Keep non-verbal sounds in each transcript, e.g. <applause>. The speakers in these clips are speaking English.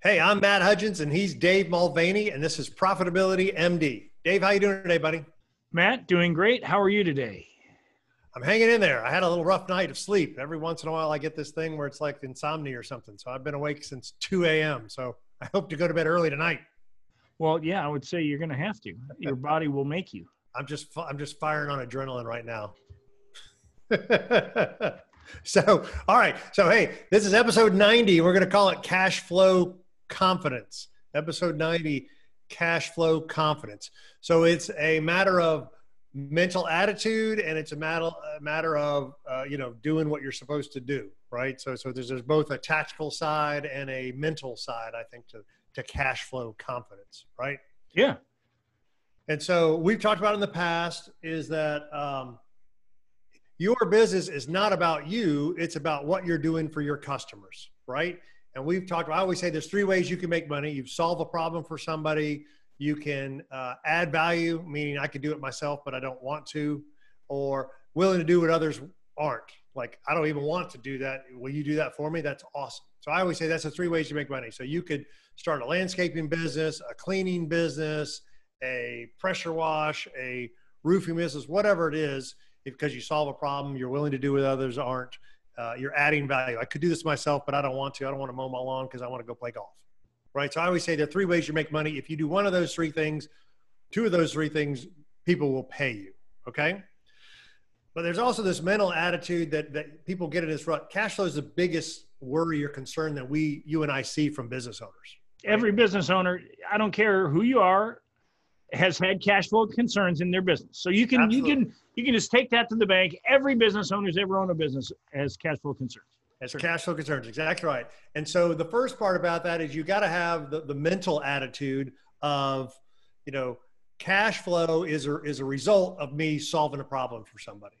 Hey, I'm Matt Hudgens, and he's Dave Mulvaney, and this is Profitability MD. Dave, how you doing today, buddy? Matt, doing great. How are you today? I'm hanging in there. I had a little rough night of sleep. Every once in a while, I get this thing where it's like insomnia or something. So I've been awake since 2 a.m. So I hope to go to bed early tonight. Well, yeah, I would say you're going to have to. Your <laughs> body will make you. I'm just I'm just firing on adrenaline right now. <laughs> so, all right. So, hey, this is episode 90. We're going to call it Cash Flow Confidence. Episode 90, Cash Flow Confidence. So, it's a matter of mental attitude and it's a matter, a matter of, uh, you know, doing what you're supposed to do, right? So, so there's, there's both a tactical side and a mental side, I think, to, to cash flow confidence, right? Yeah. And so we've talked about in the past is that um, your business is not about you, it's about what you're doing for your customers, right? And we've talked about, I always say there's three ways you can make money. You solve a problem for somebody, you can uh, add value, meaning I could do it myself, but I don't want to, or willing to do what others aren't. Like, I don't even want to do that. Will you do that for me? That's awesome. So I always say that's the three ways you make money. So you could start a landscaping business, a cleaning business, a pressure wash, a roofing business, whatever it is because you solve a problem you're willing to do what others aren't. Uh, you're adding value. I could do this myself, but I don't want to. I don't want to mow my lawn because I want to go play golf. Right. So I always say there are three ways you make money. If you do one of those three things, two of those three things, people will pay you. Okay. But there's also this mental attitude that, that people get in this rut. Cash flow is the biggest worry or concern that we, you and I see from business owners. Right? Every business owner, I don't care who you are, has had cash flow concerns in their business. So you can Absolutely. you can you can just take that to the bank. Every business owner who's ever owned a business has cash flow concerns. Has cash flow concerns, exactly right. And so the first part about that is you got to have the, the mental attitude of, you know, cash flow is a, is a result of me solving a problem for somebody.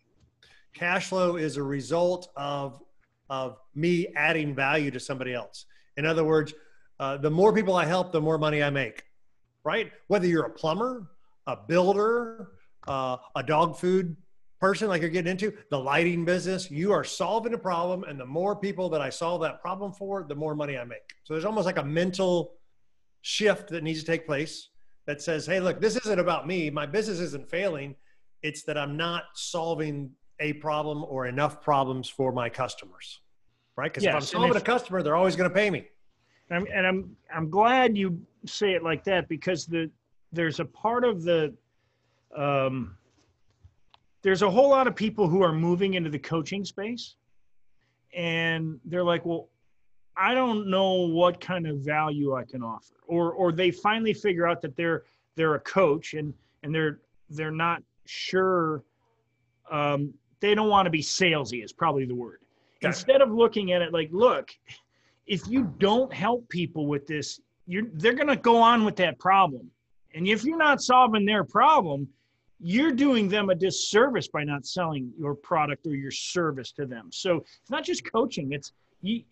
Cash flow is a result of of me adding value to somebody else. In other words, uh, the more people I help, the more money I make right? Whether you're a plumber, a builder, uh, a dog food person like you're getting into, the lighting business, you are solving a problem. And the more people that I solve that problem for, the more money I make. So there's almost like a mental shift that needs to take place that says, hey, look, this isn't about me. My business isn't failing. It's that I'm not solving a problem or enough problems for my customers, right? Because yes, if I'm solving if, a customer, they're always going to pay me. And I'm, and I'm I'm glad you say it like that because the there's a part of the um, there's a whole lot of people who are moving into the coaching space and they're like well i don't know what kind of value i can offer. Or or they finally figure out that they're they're a coach and and they're they're not sure um, they don't want to be salesy is probably the word. Instead of looking at it like look if you don't help people with this, you're they're going to go on with that problem. And if you're not solving their problem, you're doing them a disservice by not selling your product or your service to them. So it's not just coaching; it's you,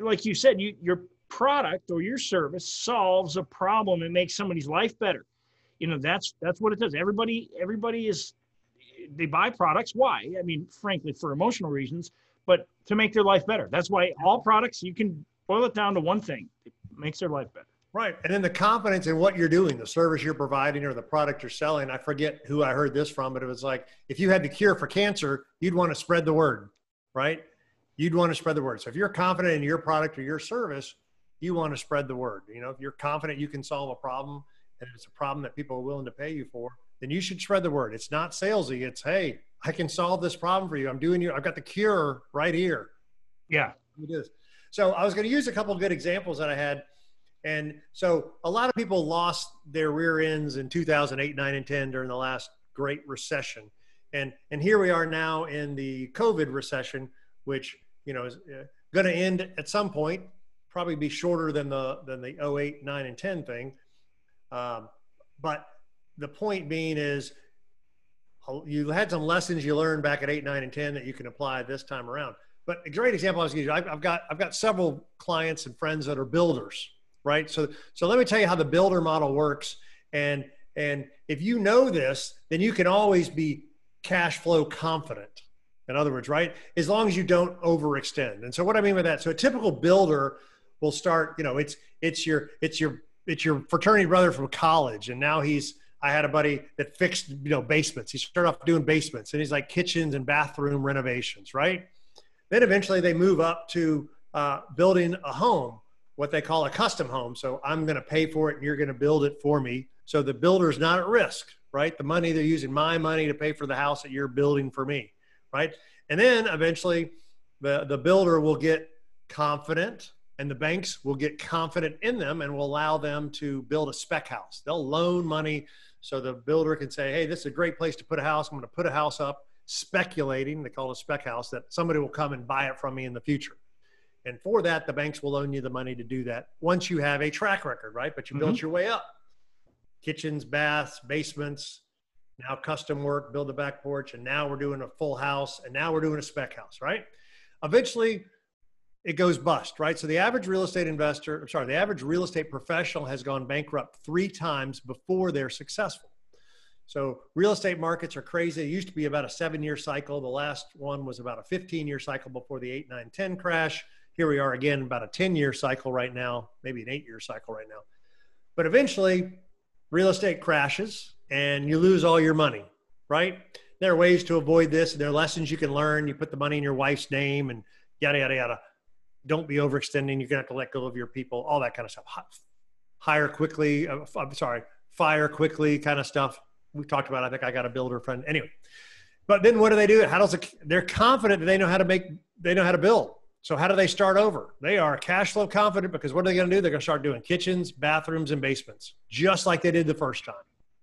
like you said, you, your product or your service solves a problem and makes somebody's life better. You know that's that's what it does. Everybody everybody is they buy products. Why? I mean, frankly, for emotional reasons but to make their life better. That's why all products, you can boil it down to one thing it makes their life better. Right. And then the confidence in what you're doing, the service you're providing or the product you're selling. I forget who I heard this from, but it was like if you had the cure for cancer, you'd want to spread the word, right? You'd want to spread the word. So if you're confident in your product or your service, you want to spread the word. You know, if you're confident you can solve a problem and it's a problem that people are willing to pay you for, then you should spread the word. It's not salesy. It's, hey, I can solve this problem for you. I'm doing you. I've got the cure right here. Yeah. It is. So I was going to use a couple of good examples that I had. And so a lot of people lost their rear ends in 2008, 9, and 10 during the last great recession. And, and here we are now in the COVID recession, which, you know, is uh, going to end at some point, probably be shorter than the, than the 08, 9, and 10 thing. Um, but the point being is you had some lessons you learned back at eight, nine, and 10 that you can apply this time around. But a great example I was going to I've got, I've got several clients and friends that are builders, right? So, so let me tell you how the builder model works. And, and if you know this, then you can always be cash flow confident. In other words, right? As long as you don't overextend. And so what I mean by that, so a typical builder will start. You know, it's it's your it's your it's your fraternity brother from college, and now he's. I had a buddy that fixed you know basements. He started off doing basements, and he's like kitchens and bathroom renovations, right? Then eventually they move up to uh, building a home, what they call a custom home. So I'm going to pay for it, and you're going to build it for me. So the builder's not at risk, right? The money they're using my money to pay for the house that you're building for me, right? And then eventually the, the builder will get confident and the banks will get confident in them and will allow them to build a spec house. They'll loan money so the builder can say, hey, this is a great place to put a house. I'm going to put a house up speculating, they call it a spec house, that somebody will come and buy it from me in the future. And for that, the banks will loan you the money to do that once you have a track record, right? But you mm-hmm. built your way up. Kitchens, baths, basements, now custom work, build a back porch, and now we're doing a full house, and now we're doing a spec house, right? Eventually, it goes bust, right? So the average real estate investor, I'm sorry, the average real estate professional has gone bankrupt three times before they're successful. So real estate markets are crazy. It used to be about a seven year cycle. The last one was about a 15 year cycle before the 8, 9, 10 crash. Here we are again, about a 10 year cycle right now, maybe an eight year cycle right now. But eventually, real estate crashes and you lose all your money, right? There are ways to avoid this. There are lessons you can learn. You put the money in your wife's name and yada, yada, yada. Don't be overextending. You're going to have to let go of your people, all that kind of stuff. Hire quickly. Uh, I'm sorry, fire quickly kind of stuff we talked about. I think I got a builder friend anyway. But then what do they do? How does it? They're confident that they know how to make. They know how to build. So how do they start over? They are cash flow confident because what are they going to do? They're going to start doing kitchens, bathrooms, and basements, just like they did the first time,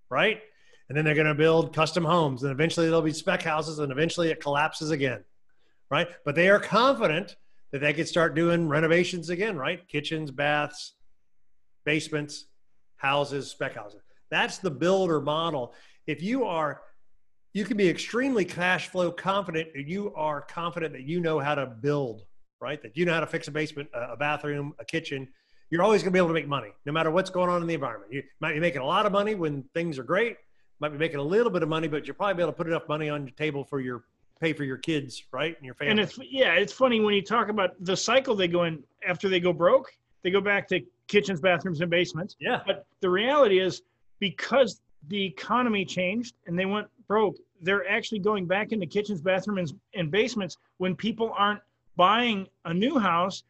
right? And then they're going to build custom homes, and eventually there'll be spec houses, and eventually it collapses again, right? But they are confident that they could start doing renovations again, right? Kitchens, baths, basements, houses, spec houses. That's the builder model. If you are, you can be extremely cash flow confident. And you are confident that you know how to build, right? That you know how to fix a basement, a bathroom, a kitchen. You're always going to be able to make money, no matter what's going on in the environment. You might be making a lot of money when things are great. Might be making a little bit of money, but you'll probably be able to put enough money on your table for your pay for your kids, right, and your family. And it's yeah, it's funny when you talk about the cycle they go in after they go broke. They go back to kitchens, bathrooms, and basements. Yeah. But the reality is because the economy changed and they went broke, they're actually going back into kitchens, bathrooms, and basements when people aren't buying a new house.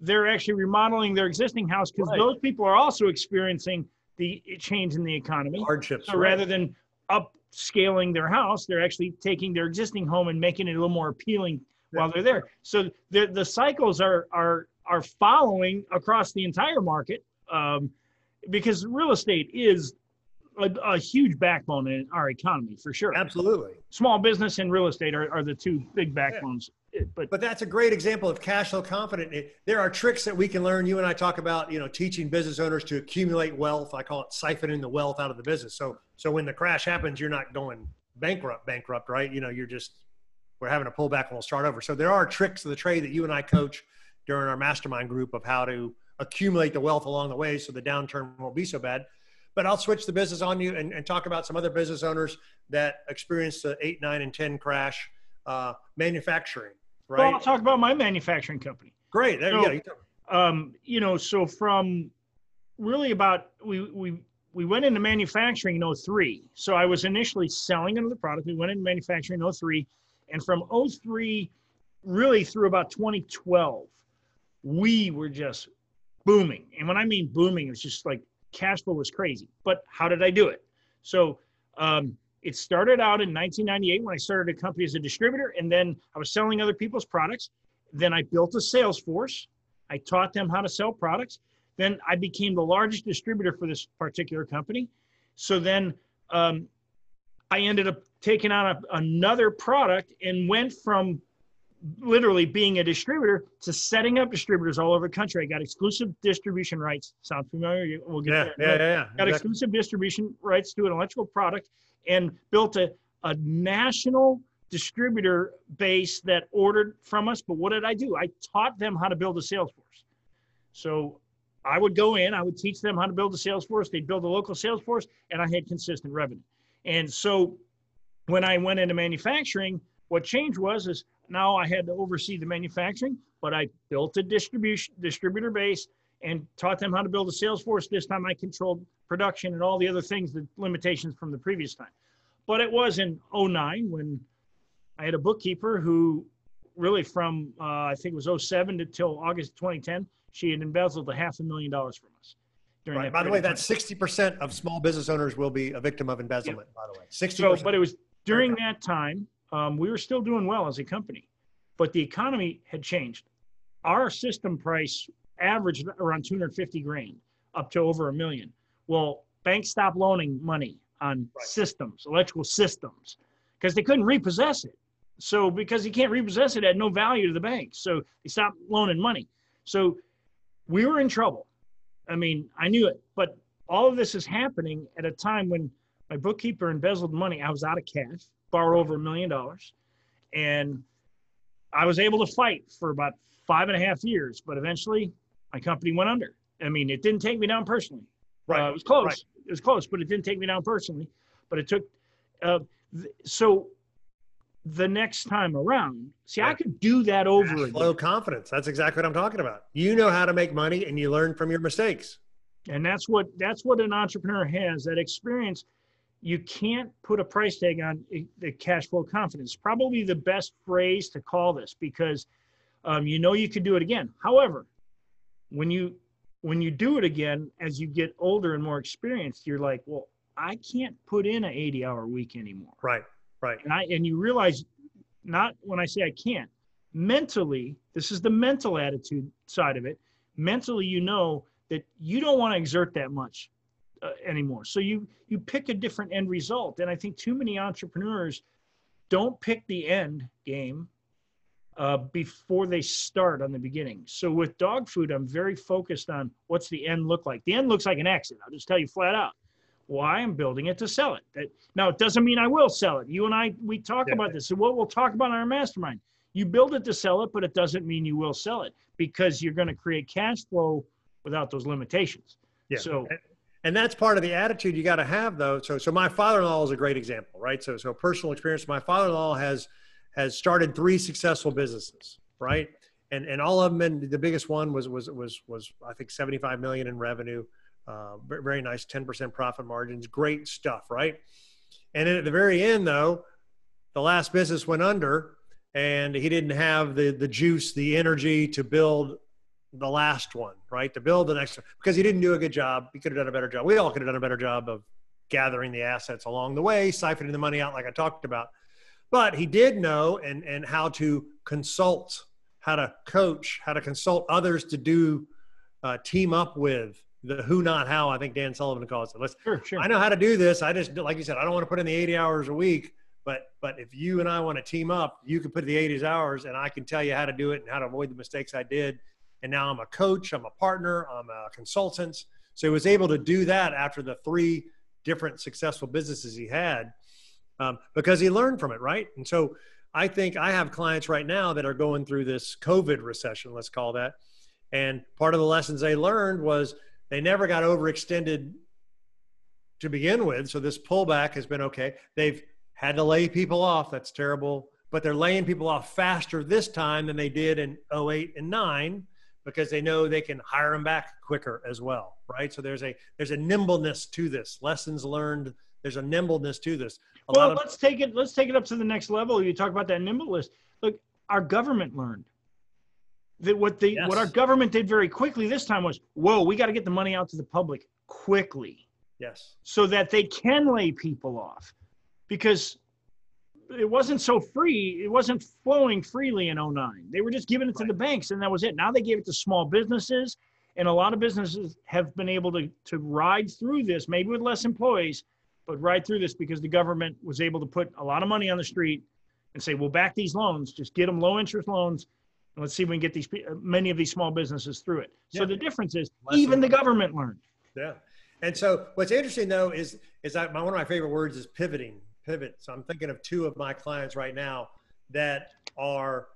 They're actually remodeling their existing house because right. those people are also experiencing the change in the economy. Hardships. So right. rather than upscaling their house, they're actually taking their existing home and making it a little more appealing yeah. while they're there. So the the cycles are are are following across the entire market um, because real estate is a, a, huge backbone in our economy for sure. Absolutely. Small business and real estate are, are the two big backbones. But but that's a great example of cash flow confident. There are tricks that we can learn. You and I talk about, you know, teaching business owners to accumulate wealth. I call it siphoning the wealth out of the business. So so when the crash happens, you're not going bankrupt, bankrupt, right? You know, you're just we're having a pullback and we'll start over. So there are tricks of the trade that you and I coach during our mastermind group of how to accumulate the wealth along the way so the downturn won't be so bad. But I'll switch the business on you and, and talk about some other business owners that experienced the eight, nine, and 10 crash uh, manufacturing, right? Well, I'll talk about my manufacturing company. Great. There, so, yeah, um, you know, so from really about, we, we, we went into manufacturing in 03. So I was initially selling another product. We went into manufacturing in 03. And from 03 really through about 2012, we were just booming. And when I mean booming, it's just like cash flow was crazy. But how did I do it? So um, it started out in 1998 when I started a company as a distributor, and then I was selling other people's products. Then I built a sales force. I taught them how to sell products. Then I became the largest distributor for this particular company. So then um, I ended up taking on a, another product and went from literally being a distributor to setting up distributors all over the country. I got exclusive distribution rights. Sound familiar? We'll get yeah, there. Yeah, yeah, yeah. Got exactly. exclusive distribution rights to an electrical product and built a, a national distributor base that ordered from us. But what did I do? I taught them how to build a sales force. So I would go in, I would teach them how to build a sales force. They'd build a local sales force, and I had consistent revenue. And so when I went into manufacturing, what changed was is now I had to oversee the manufacturing, but I built a distribution distributor base and taught them how to build a sales force. This time I controlled production and all the other things, the limitations from the previous time. But it was in 09 when I had a bookkeeper who really from uh, I think it was 07 until August 2010, she had embezzled a half a million dollars from us. Right. By the way, that's 60% of small business owners will be a victim of embezzlement, by the way. 60%. So, but it was during that time, um, we were still doing well as a company, but the economy had changed. Our system price averaged around 250 grand up to over a million. Well, banks stopped loaning money on right. systems, electrical systems, because they couldn't repossess it. So because you can't repossess it, it had no value to the bank. So they stopped loaning money. So we were in trouble. I mean, I knew it, but all of this is happening at a time when my bookkeeper embezzled money. I was out of cash, borrowed over a million dollars, and I was able to fight for about five and a half years. But eventually, my company went under. I mean, it didn't take me down personally. Right. Uh, it was close. Right. It was close, but it didn't take me down personally. But it took. Uh, th- so the next time around. See, yeah. I could do that over Cash flow confidence. That's exactly what I'm talking about. You know how to make money and you learn from your mistakes. And that's what that's what an entrepreneur has, that experience. You can't put a price tag on the cash flow confidence. Probably the best phrase to call this because um, you know you could do it again. However, when you when you do it again, as you get older and more experienced, you're like, well, I can't put in an 80 hour week anymore. Right. Right. And I and you realize not when I say I can't, mentally, this is the mental attitude side of it. Mentally, you know that you don't want to exert that much uh, anymore. So you you pick a different end result. And I think too many entrepreneurs don't pick the end game uh, before they start on the beginning. So with dog food, I'm very focused on what's the end look like. The end looks like an exit. I'll just tell you flat out. Why I'm building it to sell it. That, now it doesn't mean I will sell it. You and I we talk yeah. about this. So what we'll talk about in our mastermind. You build it to sell it, but it doesn't mean you will sell it because you're going to create cash flow without those limitations. Yeah. So and that's part of the attitude you got to have though. So so my father-in-law is a great example, right? So so personal experience. My father-in-law has has started three successful businesses, right? And and all of them and the biggest one was was was was I think 75 million in revenue. Uh, very nice 10% profit margins, great stuff, right? And at the very end, though, the last business went under and he didn't have the, the juice, the energy to build the last one, right? To build the next one because he didn't do a good job. He could have done a better job. We all could have done a better job of gathering the assets along the way, siphoning the money out like I talked about. But he did know and, and how to consult, how to coach, how to consult others to do, uh, team up with, the who not how i think dan sullivan calls it let's sure, sure. i know how to do this i just like you said i don't want to put in the 80 hours a week but but if you and i want to team up you can put the 80 hours and i can tell you how to do it and how to avoid the mistakes i did and now i'm a coach i'm a partner i'm a consultant so he was able to do that after the three different successful businesses he had um, because he learned from it right and so i think i have clients right now that are going through this covid recession let's call that and part of the lessons they learned was they never got overextended to begin with. So this pullback has been okay. They've had to lay people off. That's terrible. But they're laying people off faster this time than they did in 08 and 9 because they know they can hire them back quicker as well, right? So there's a there's a nimbleness to this. Lessons learned. There's a nimbleness to this. A well, of- let's take it let's take it up to the next level. You talk about that nimbleness. Look, our government learned that what the yes. what our government did very quickly this time was, whoa, we got to get the money out to the public quickly. Yes. So that they can lay people off, because it wasn't so free. It wasn't flowing freely in 09. They were just giving it to the banks, and that was it. Now they gave it to small businesses, and a lot of businesses have been able to to ride through this, maybe with less employees, but ride through this because the government was able to put a lot of money on the street and say, "We'll back these loans. Just get them low interest loans." And let's see if we can get these many of these small businesses through it. So yeah. the difference is even the government learned. Yeah. And so what's interesting though is is that my, one of my favorite words is pivoting. Pivot. So I'm thinking of two of my clients right now that are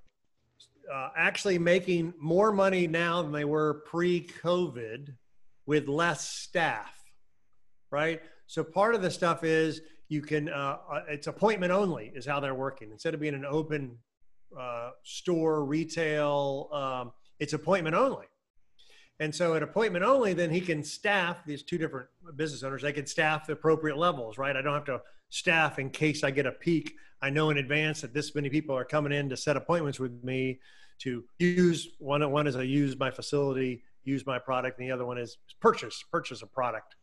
uh, actually making more money now than they were pre-COVID with less staff, right? So part of the stuff is you can uh, uh it's appointment only is how they're working instead of being an open uh, store, retail. Um, it's appointment only. And so at appointment only, then he can staff these two different business owners. They can staff the appropriate levels, right? I don't have to staff in case I get a peak. I know in advance that this many people are coming in to set appointments with me to use one. One is I use my facility, use my product, and the other one is purchase purchase a product,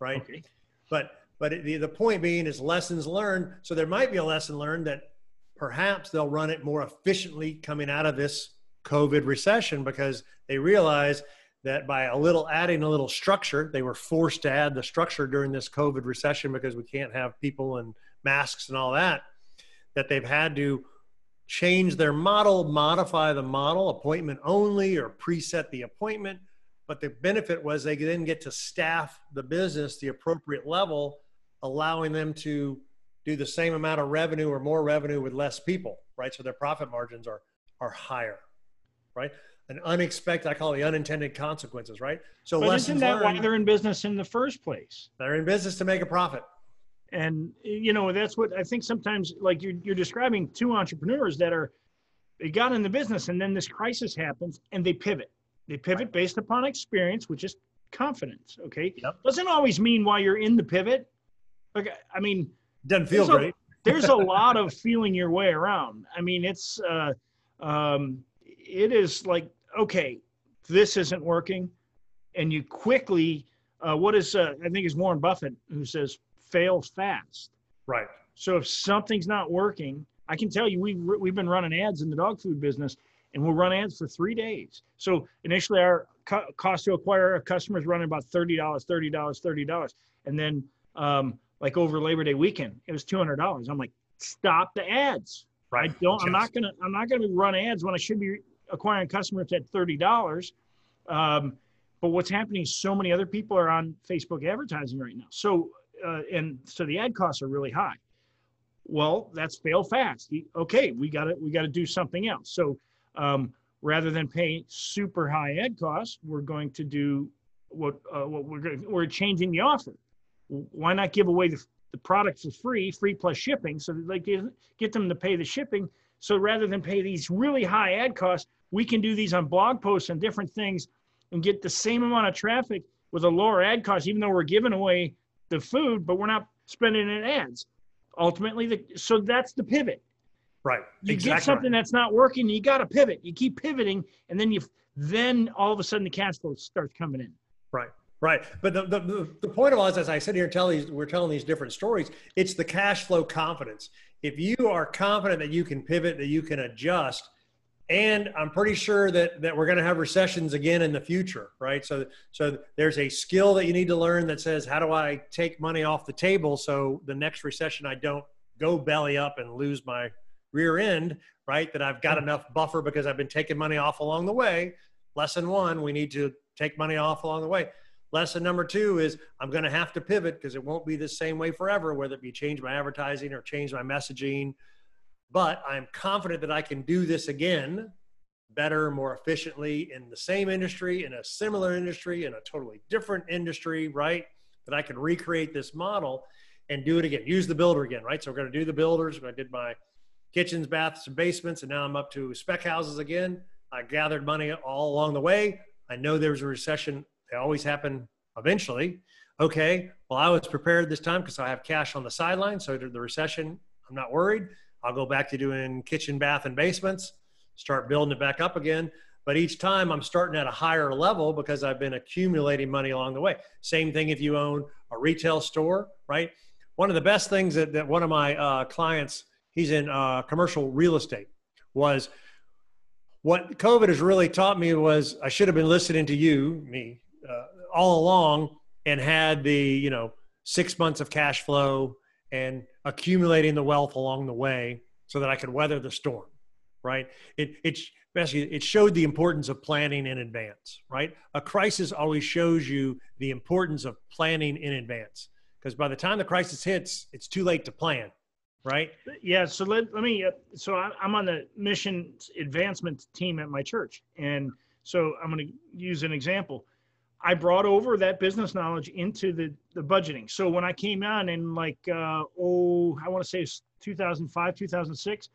right? Okay. But but the the point being is lessons learned. So there might be a lesson learned that perhaps they'll run it more efficiently coming out of this COVID recession because they realize that by a little adding a little structure, they were forced to add the structure during this COVID recession because we can't have people in masks and all that, that they've had to change their model, modify the model, appointment only or preset the appointment. But the benefit was they then get to staff the business the appropriate level, allowing them to do the same amount of revenue or more revenue with less people, right? So their profit margins are are higher, right? An unexpected, I call it the unintended consequences, right? So but isn't that learned, why they're in business in the first place? They're in business to make a profit. And you know, that's what I think sometimes like you're you're describing two entrepreneurs that are they got in the business and then this crisis happens and they pivot. They pivot right. based upon experience, which is confidence. Okay. Yep. Doesn't always mean while you're in the pivot. Like I mean doesn't feel there's great. A, there's a <laughs> lot of feeling your way around. I mean, it's uh um it is like okay this isn't working and you quickly uh, what is uh, i think is warren buffett who says fail fast right so if something's not working i can tell you we've, we've been running ads in the dog food business and we'll run ads for three days so initially our co- cost to acquire a customer is running about $30 $30 $30 and then um, like over labor day weekend it was $200 i'm like stop the ads Right. I don't. Yes. I'm not gonna. I'm not gonna run ads when I should be acquiring customers at thirty dollars. Um, but what's happening is so many other people are on Facebook advertising right now. So uh, and so the ad costs are really high. Well, that's fail fast. Okay, we got to we got to do something else. So um, rather than pay super high ad costs, we're going to do what uh, what we're we're changing the offer. Why not give away the the product for free, free plus shipping, so that they get, get them to pay the shipping. So rather than pay these really high ad costs, we can do these on blog posts and different things and get the same amount of traffic with a lower ad cost, even though we're giving away the food, but we're not spending in ads. Ultimately, the, so that's the pivot. Right. You exactly get something right. that's not working, you got to pivot. You keep pivoting, and then you then all of a sudden the cash flow starts coming in. Right. Right. But the, the, the point of all this, as I sit here and tell these, we're telling these different stories, it's the cash flow confidence. If you are confident that you can pivot, that you can adjust, and I'm pretty sure that, that we're going to have recessions again in the future, right? So, so there's a skill that you need to learn that says, how do I take money off the table so the next recession I don't go belly up and lose my rear end, right? That I've got mm-hmm. enough buffer because I've been taking money off along the way. Lesson one, we need to take money off along the way. Lesson number two is I'm going to have to pivot because it won't be the same way forever, whether it be change my advertising or change my messaging. But I'm confident that I can do this again better, more efficiently in the same industry, in a similar industry, in a totally different industry, right? That I can recreate this model and do it again. Use the builder again, right? So we're going to do the builders. I did my kitchens, baths, and basements, and now I'm up to spec houses again. I gathered money all along the way. I know there's a recession they always happen eventually. Okay, well, I was prepared this time because I have cash on the sideline. So the recession, I'm not worried. I'll go back to doing kitchen, bath, and basements, start building it back up again. But each time I'm starting at a higher level because I've been accumulating money along the way. Same thing if you own a retail store, right? One of the best things that, that one of my uh, clients, he's in uh, commercial real estate, was what COVID has really taught me was I should have been listening to you, me, uh, all along and had the you know six months of cash flow and accumulating the wealth along the way so that I could weather the storm. Right? It it basically it showed the importance of planning in advance. Right? A crisis always shows you the importance of planning in advance because by the time the crisis hits, it's too late to plan. Right? Yeah. So let let me. Uh, so I'm on the mission advancement team at my church, and so I'm going to use an example I brought over that business knowledge into the, the budgeting. So when I came on in like, uh, oh, I want to say it's 2005, 2006,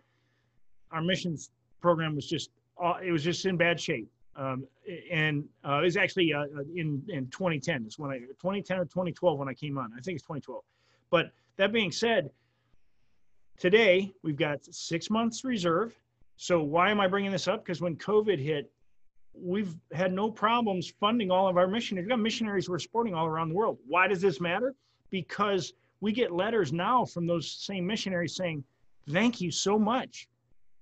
our missions program was just uh, it was just in bad shape. Um, and uh, it was actually uh, in in 2010. It's when I 2010 or 2012 when I came on. I think it's 2012. But that being said, today we've got six months reserve. So why am I bringing this up? Because when COVID hit, we've had no problems funding all of our missionaries. We've got missionaries we're supporting all around the world. Why does this matter? Because we get letters now from those same missionaries saying, thank you so much.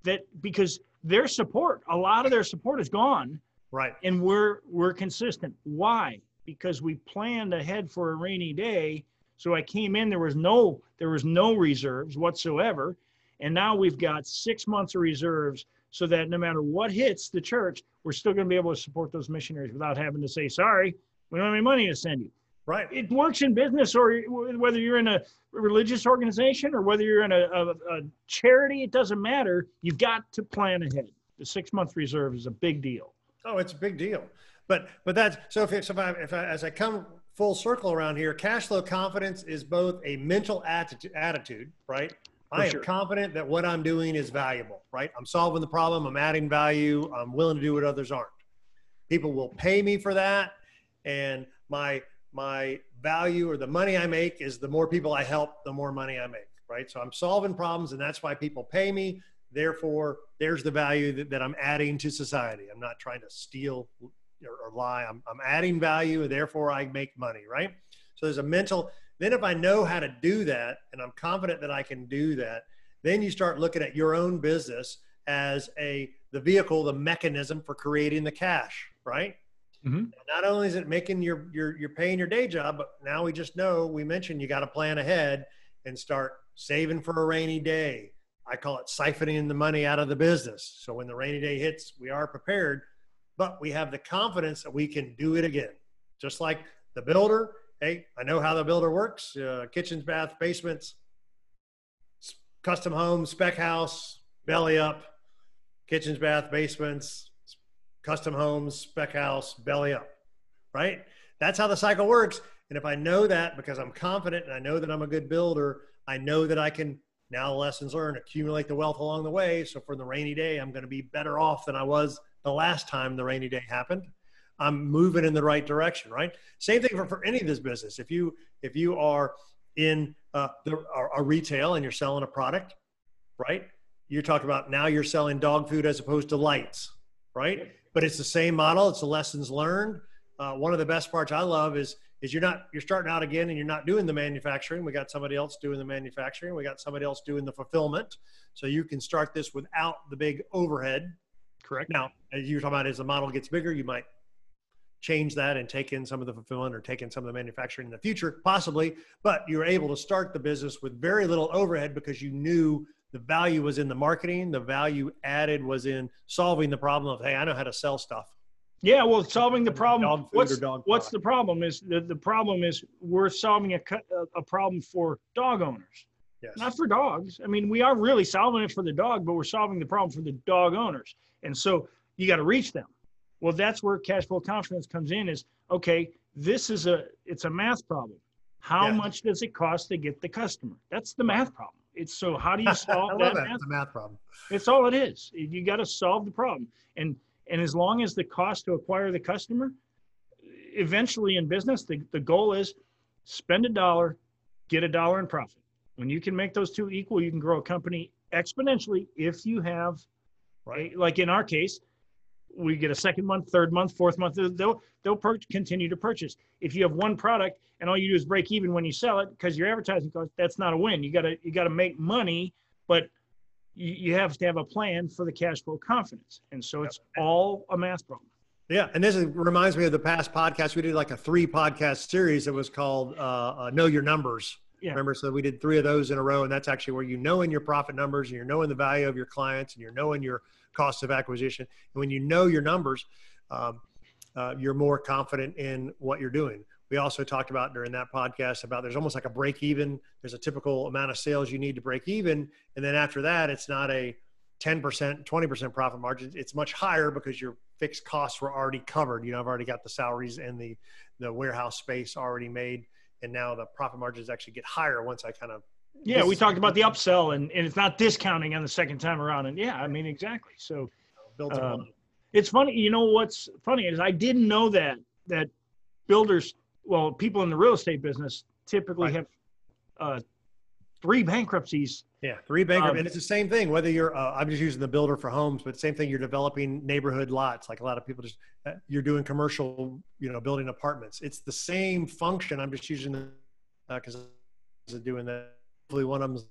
That because their support, a lot of their support is gone. Right. And we're we're consistent. Why? Because we planned ahead for a rainy day. So I came in, there was no there was no reserves whatsoever. And now we've got six months of reserves so that no matter what hits the church, we're still going to be able to support those missionaries without having to say, sorry, we don't have any money to send you. Right. It works in business or whether you're in a religious organization or whether you're in a, a, a charity, it doesn't matter. You've got to plan ahead. The six month reserve is a big deal. Oh, it's a big deal. But but that's so if, if, I, if I, as I come full circle around here, cash flow confidence is both a mental attitude, attitude right? I am sure. confident that what I'm doing is valuable, right? I'm solving the problem, I'm adding value, I'm willing to do what others aren't. People will pay me for that, and my my value or the money I make is the more people I help, the more money I make, right? So I'm solving problems, and that's why people pay me. Therefore, there's the value that, that I'm adding to society. I'm not trying to steal or, or lie. I'm, I'm adding value, and therefore I make money, right? So there's a mental then, if I know how to do that and I'm confident that I can do that, then you start looking at your own business as a the vehicle, the mechanism for creating the cash, right? Mm-hmm. Not only is it making your your you're paying your day job, but now we just know we mentioned you got to plan ahead and start saving for a rainy day. I call it siphoning the money out of the business. So when the rainy day hits, we are prepared, but we have the confidence that we can do it again. Just like the builder hey, I know how the builder works uh, kitchens, baths, basements, custom homes, spec house, belly up, kitchens, bath, basements, custom homes, spec house, belly up, right? That's how the cycle works. And if I know that because I'm confident and I know that I'm a good builder, I know that I can now lessons learned, accumulate the wealth along the way. So for the rainy day, I'm going to be better off than I was the last time the rainy day happened. I'm moving in the right direction, right? Same thing for, for any of this business. If you if you are in uh, the, a, a retail and you're selling a product, right? You're talking about now you're selling dog food as opposed to lights, right? But it's the same model. It's the lessons learned. Uh, one of the best parts I love is is you're not you're starting out again and you're not doing the manufacturing. We got somebody else doing the manufacturing. We got somebody else doing the fulfillment. So you can start this without the big overhead. Correct. Now, as you're talking about, as the model gets bigger, you might change that and take in some of the fulfillment or take in some of the manufacturing in the future, possibly. But you were able to start the business with very little overhead because you knew the value was in the marketing, the value added was in solving the problem of, hey, I know how to sell stuff. Yeah, well, solving the problem. What's, what's the problem? Is the, the problem is we're solving a, a problem for dog owners, yes. not for dogs. I mean, we are really solving it for the dog, but we're solving the problem for the dog owners. And so you got to reach them. Well, that's where cash flow confidence comes in is okay, this is a it's a math problem. How yeah. much does it cost to get the customer? That's the math problem. It's so how do you <laughs> solve that, that. Math? The math problem? It's all it is. You got to solve the problem. And and as long as the cost to acquire the customer, eventually in business, the, the goal is spend a dollar, get a dollar in profit. When you can make those two equal, you can grow a company exponentially if you have, right? Like in our case, we get a second month, third month, fourth month. They'll they'll per- continue to purchase. If you have one product and all you do is break even when you sell it because your advertising cost, that's not a win. You gotta you gotta make money, but you, you have to have a plan for the cash flow confidence. And so it's all a math problem. Yeah, and this is, reminds me of the past podcast. We did like a three podcast series that was called uh, uh, "Know Your Numbers." Yeah. Remember, so we did three of those in a row, and that's actually where you know in your profit numbers, and you're knowing the value of your clients, and you're knowing your cost of acquisition. And when you know your numbers, um, uh, you're more confident in what you're doing. We also talked about during that podcast about there's almost like a break even. There's a typical amount of sales you need to break even. And then after that, it's not a 10%, 20% profit margin. It's much higher because your fixed costs were already covered. You know, I've already got the salaries and the, the warehouse space already made. And now the profit margins actually get higher once I kind of Yeah, we talked about the upsell and, and it's not discounting on the second time around. And yeah, I mean, exactly. So built Um, it's funny. You know, what's funny is I didn't know that, that builders, well, people in the real estate business typically Right. have uh, three bankruptcies. Yeah, three bankrupt, Um, and it's the same thing. Whether you're, uh, I'm just using the builder for homes, but same thing. You're developing neighborhood lots, like a lot of people just. Uh, you're doing commercial, you know, building apartments. It's the same function. I'm just using the because uh, doing that. Hopefully, one of them.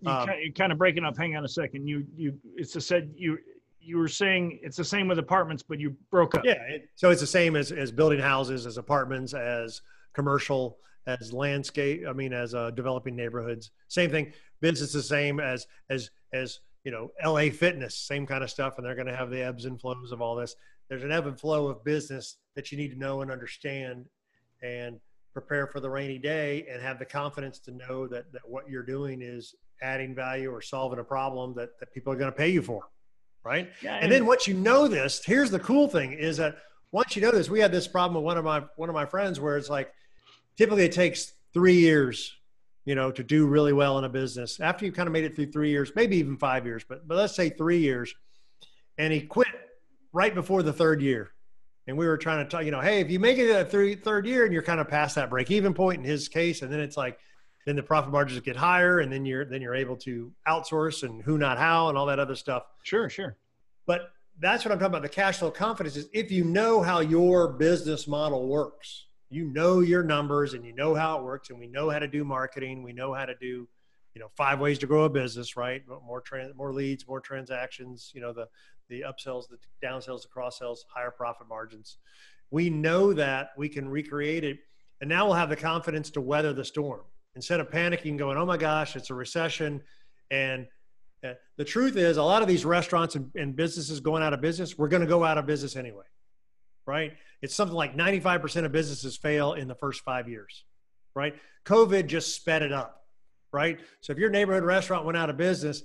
You Um, kind, you're kind of breaking up. Hang on a second. You, you, it's a said you, you were saying it's the same with apartments, but you broke up. Yeah, it, so it's the same as as building houses, as apartments, as commercial, as landscape. I mean, as uh, developing neighborhoods. Same thing. Business is the same as as as you know, LA Fitness, same kind of stuff, and they're going to have the ebbs and flows of all this. There's an ebb and flow of business that you need to know and understand, and prepare for the rainy day, and have the confidence to know that that what you're doing is adding value or solving a problem that that people are going to pay you for, right? Yeah, and then once you know this, here's the cool thing is that once you know this, we had this problem with one of my one of my friends where it's like typically it takes three years, you know, to do really well in a business. After you've kind of made it through three years, maybe even five years, but but let's say three years, and he quit right before the third year. And we were trying to talk, you know, hey, if you make it a three, third year and you're kind of past that break even point in his case, and then it's like, then the profit margins get higher, and then you're then you're able to outsource and who not how and all that other stuff. sure, sure. But that's what I'm talking about. The cash flow confidence is if you know how your business model works, you know your numbers and you know how it works, and we know how to do marketing. We know how to do, you know, five ways to grow a business, right? More trans, more leads, more transactions. You know, the the upsells, the downsells, the cross sells, higher profit margins. We know that we can recreate it, and now we'll have the confidence to weather the storm instead of panicking, going, "Oh my gosh, it's a recession," and uh, the truth is, a lot of these restaurants and, and businesses going out of business, we're going to go out of business anyway, right? It's something like 95% of businesses fail in the first five years, right? COVID just sped it up, right? So if your neighborhood restaurant went out of business,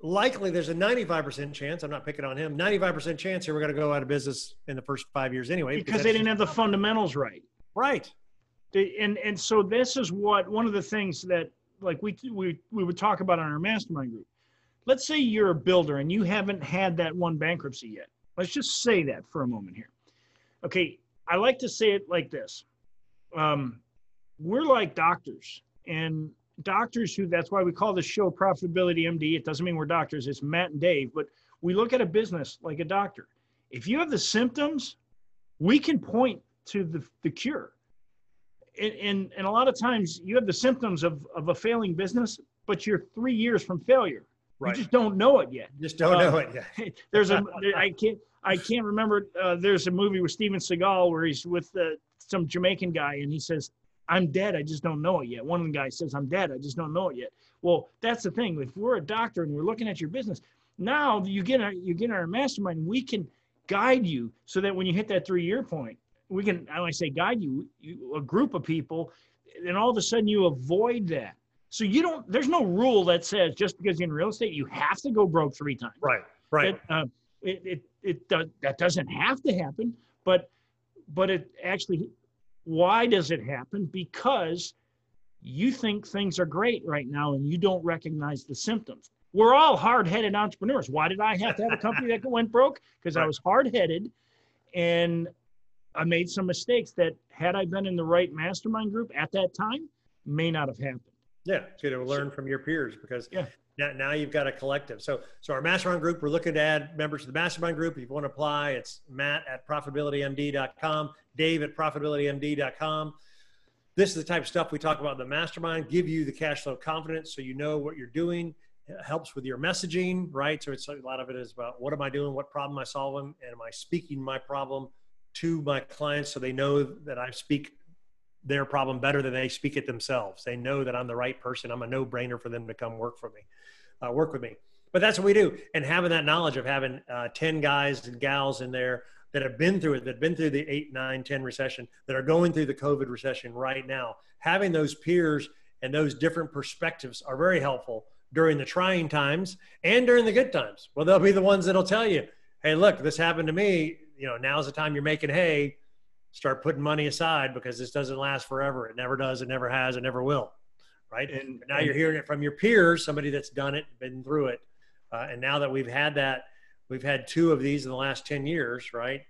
likely there's a 95% chance, I'm not picking on him, 95% chance here we're going to go out of business in the first five years anyway. Because they didn't have the fundamentals right. Right. They, and and so this is what one of the things that like we we we would talk about on our mastermind group. Let's say you're a builder and you haven't had that one bankruptcy yet. Let's just say that for a moment here. Okay, I like to say it like this. Um, we're like doctors, and doctors who that's why we call the show Profitability MD. It doesn't mean we're doctors, it's Matt and Dave, but we look at a business like a doctor. If you have the symptoms, we can point to the, the cure and, and, and a lot of times you have the symptoms of, of a failing business, but you're three years from failure. Right. You just don't know it yet. Just don't Uh, know it yet. <laughs> There's a <laughs> i can't I can't remember. Uh, there's a movie with Steven Seagal where he's with uh, some Jamaican guy and he says, "I'm dead. I just don't know it yet." One of the guys says, "I'm dead. I just don't know it yet." Well, that's the thing. If we're a doctor and we're looking at your business, now you get our you get our mastermind. We can guide you so that when you hit that three year point, we can. I say guide you, you a group of people, and all of a sudden you avoid that. So you don't. There's no rule that says just because you're in real estate you have to go broke three times. Right. Right. It, uh, it, it, it does, that doesn't have to happen, but, but it actually, why does it happen? Because you think things are great right now and you don't recognize the symptoms. We're all hard-headed entrepreneurs. Why did I have to have a company that went broke? Because I was hard-headed and I made some mistakes that had I been in the right mastermind group at that time, may not have happened. Yeah, so to learn from your peers because Yeah. Now, now you've got a collective. So so our mastermind group, we're looking to add members to the mastermind group. If you want to apply, it's Matt at profitabilitymd.com, Dave at profitabilitymd.com. This is the type of stuff we talk about in the mastermind, give you the cash flow confidence so you know what you're doing. It helps with your messaging, right? So it's a lot of it is about what am I doing, what problem am I solving, and am I speaking my problem to my clients so they know that I speak their problem better than they speak it themselves. They know that I'm the right person. I'm a no brainer for them to come work for me, uh, work with me. But that's what we do. And having that knowledge of having uh, 10 guys and gals in there that have been through it, that have been through the 8, 9, 10 recession, that are going through the COVID recession right now, having those peers and those different perspectives are very helpful during the trying times and during the good times. Well, they'll be the ones that'll tell you, hey, look, this happened to me. You know, now's the time you're making hay start putting money aside because this doesn't last forever. It never does. It never has. It never will. right? And But now you're hearing it from your peers, somebody that's done it, been through it. Uh, and now that we've had that, we've had two of these in the last 10 years, right?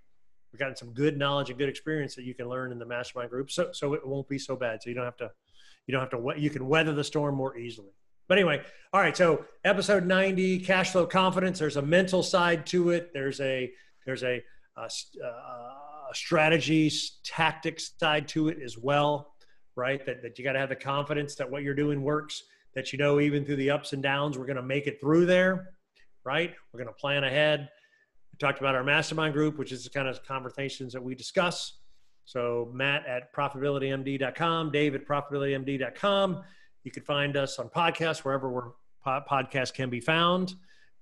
We've gotten some good knowledge and good experience that you can learn in the mastermind group. So, so it won't be so bad. So you don't have to, you don't have to, you can weather the storm more easily. But anyway, all right. So episode 90, cash flow confidence. There's a mental side to it. There's a, there's a, uh, uh, strategy, s- tactics side to it as well, right? That, that you got to have the confidence that what you're doing works, that you know, even through the ups and downs, we're going to make it through there, right? We're going to plan ahead. We talked about our mastermind group, which is the kind of conversations that we discuss. So Matt at profitabilitymd.com, Dave at profitabilitymd.com. You can find us on podcasts wherever we're, po- podcasts can be found.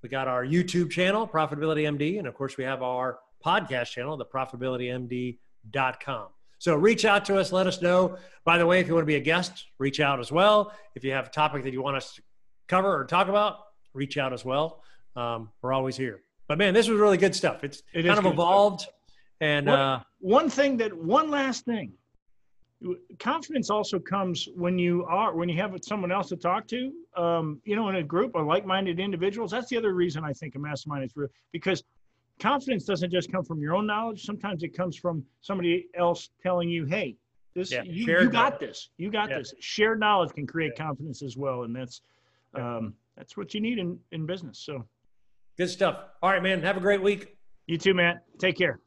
We got our YouTube channel, Profitability MD, and of course we have our podcast channel, the profitabilitymd.com. So reach out to us, let us know. By the way, if you want to be a guest, reach out as well. If you have a topic that you want us to cover or talk about, reach out as well. Um, we're always here. But man, this was really good stuff. It's It kind of evolved, and What- uh, one thing that one last thing confidence also comes when you are when you have someone else to talk to um, you know in a group of like-minded individuals that's the other reason i think a mastermind is real because confidence doesn't just come from your own knowledge sometimes it comes from somebody else telling you hey this Yeah, you, you got knowledge. this you got Yeah. this shared knowledge can create confidence as well and that's um, that's what you need in in business so good stuff. All right, man. Have a great week. you too matt take care